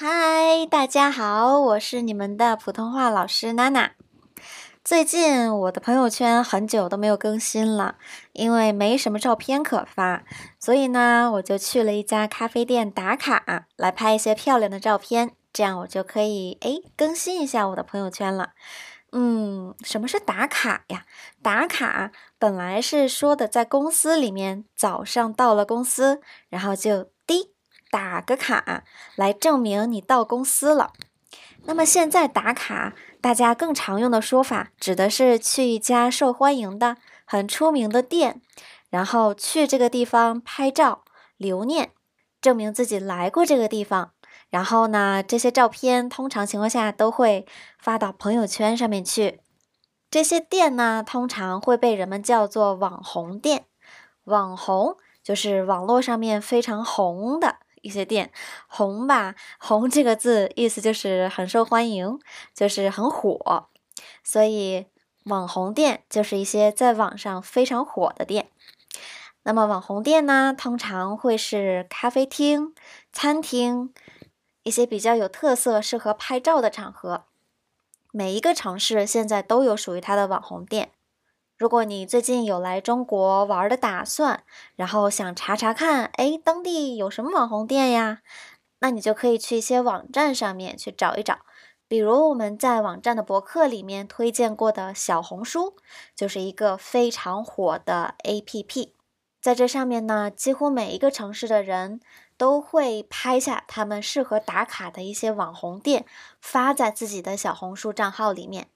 嗨大家好，我是你们的普通话老师娜娜。最近我的朋友圈很久都没有更新了，因为没什么照片可发，所以呢，我就去了一家咖啡店打卡，来拍一些漂亮的照片，这样我就可以哎更新一下我的朋友圈了。嗯，什么是打卡呀？打卡本来是说的在公司里面，早上到了公司，然后就打个卡，来证明你到公司了。那么现在打卡，大家更常用的说法，指的是去一家受欢迎的、很出名的店，然后去这个地方拍照留念，证明自己来过这个地方。然后呢，这些照片通常情况下都会发到朋友圈上面去。这些店呢，通常会被人们叫做网红店。网红就是网络上面非常红的。一些店红吧，红这个字意思就是很受欢迎，就是很火，所以网红店就是一些在网上非常火的店。那么网红店呢，通常会是咖啡厅、餐厅，一些比较有特色、适合拍照的场合。每一个城市现在都有属于它的网红店。如果你最近有来中国玩的打算，然后想查查看，哎，当地有什么网红店呀？那你就可以去一些网站上面去找一找。比如我们在网站的博客里面推荐过的小红书，就是一个非常火的 APP。在这上面呢，几乎每一个城市的人都会拍下他们适合打卡的一些网红店，发在自己的小红书账号里面。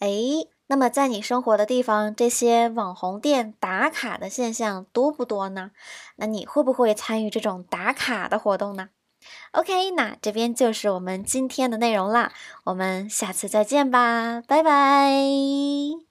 哎。那么，在你生活的地方，这些网红店打卡的现象多不多呢？那你会不会参与这种打卡的活动呢？OK，那这边就是我们今天的内容啦，我们下次再见吧，拜拜。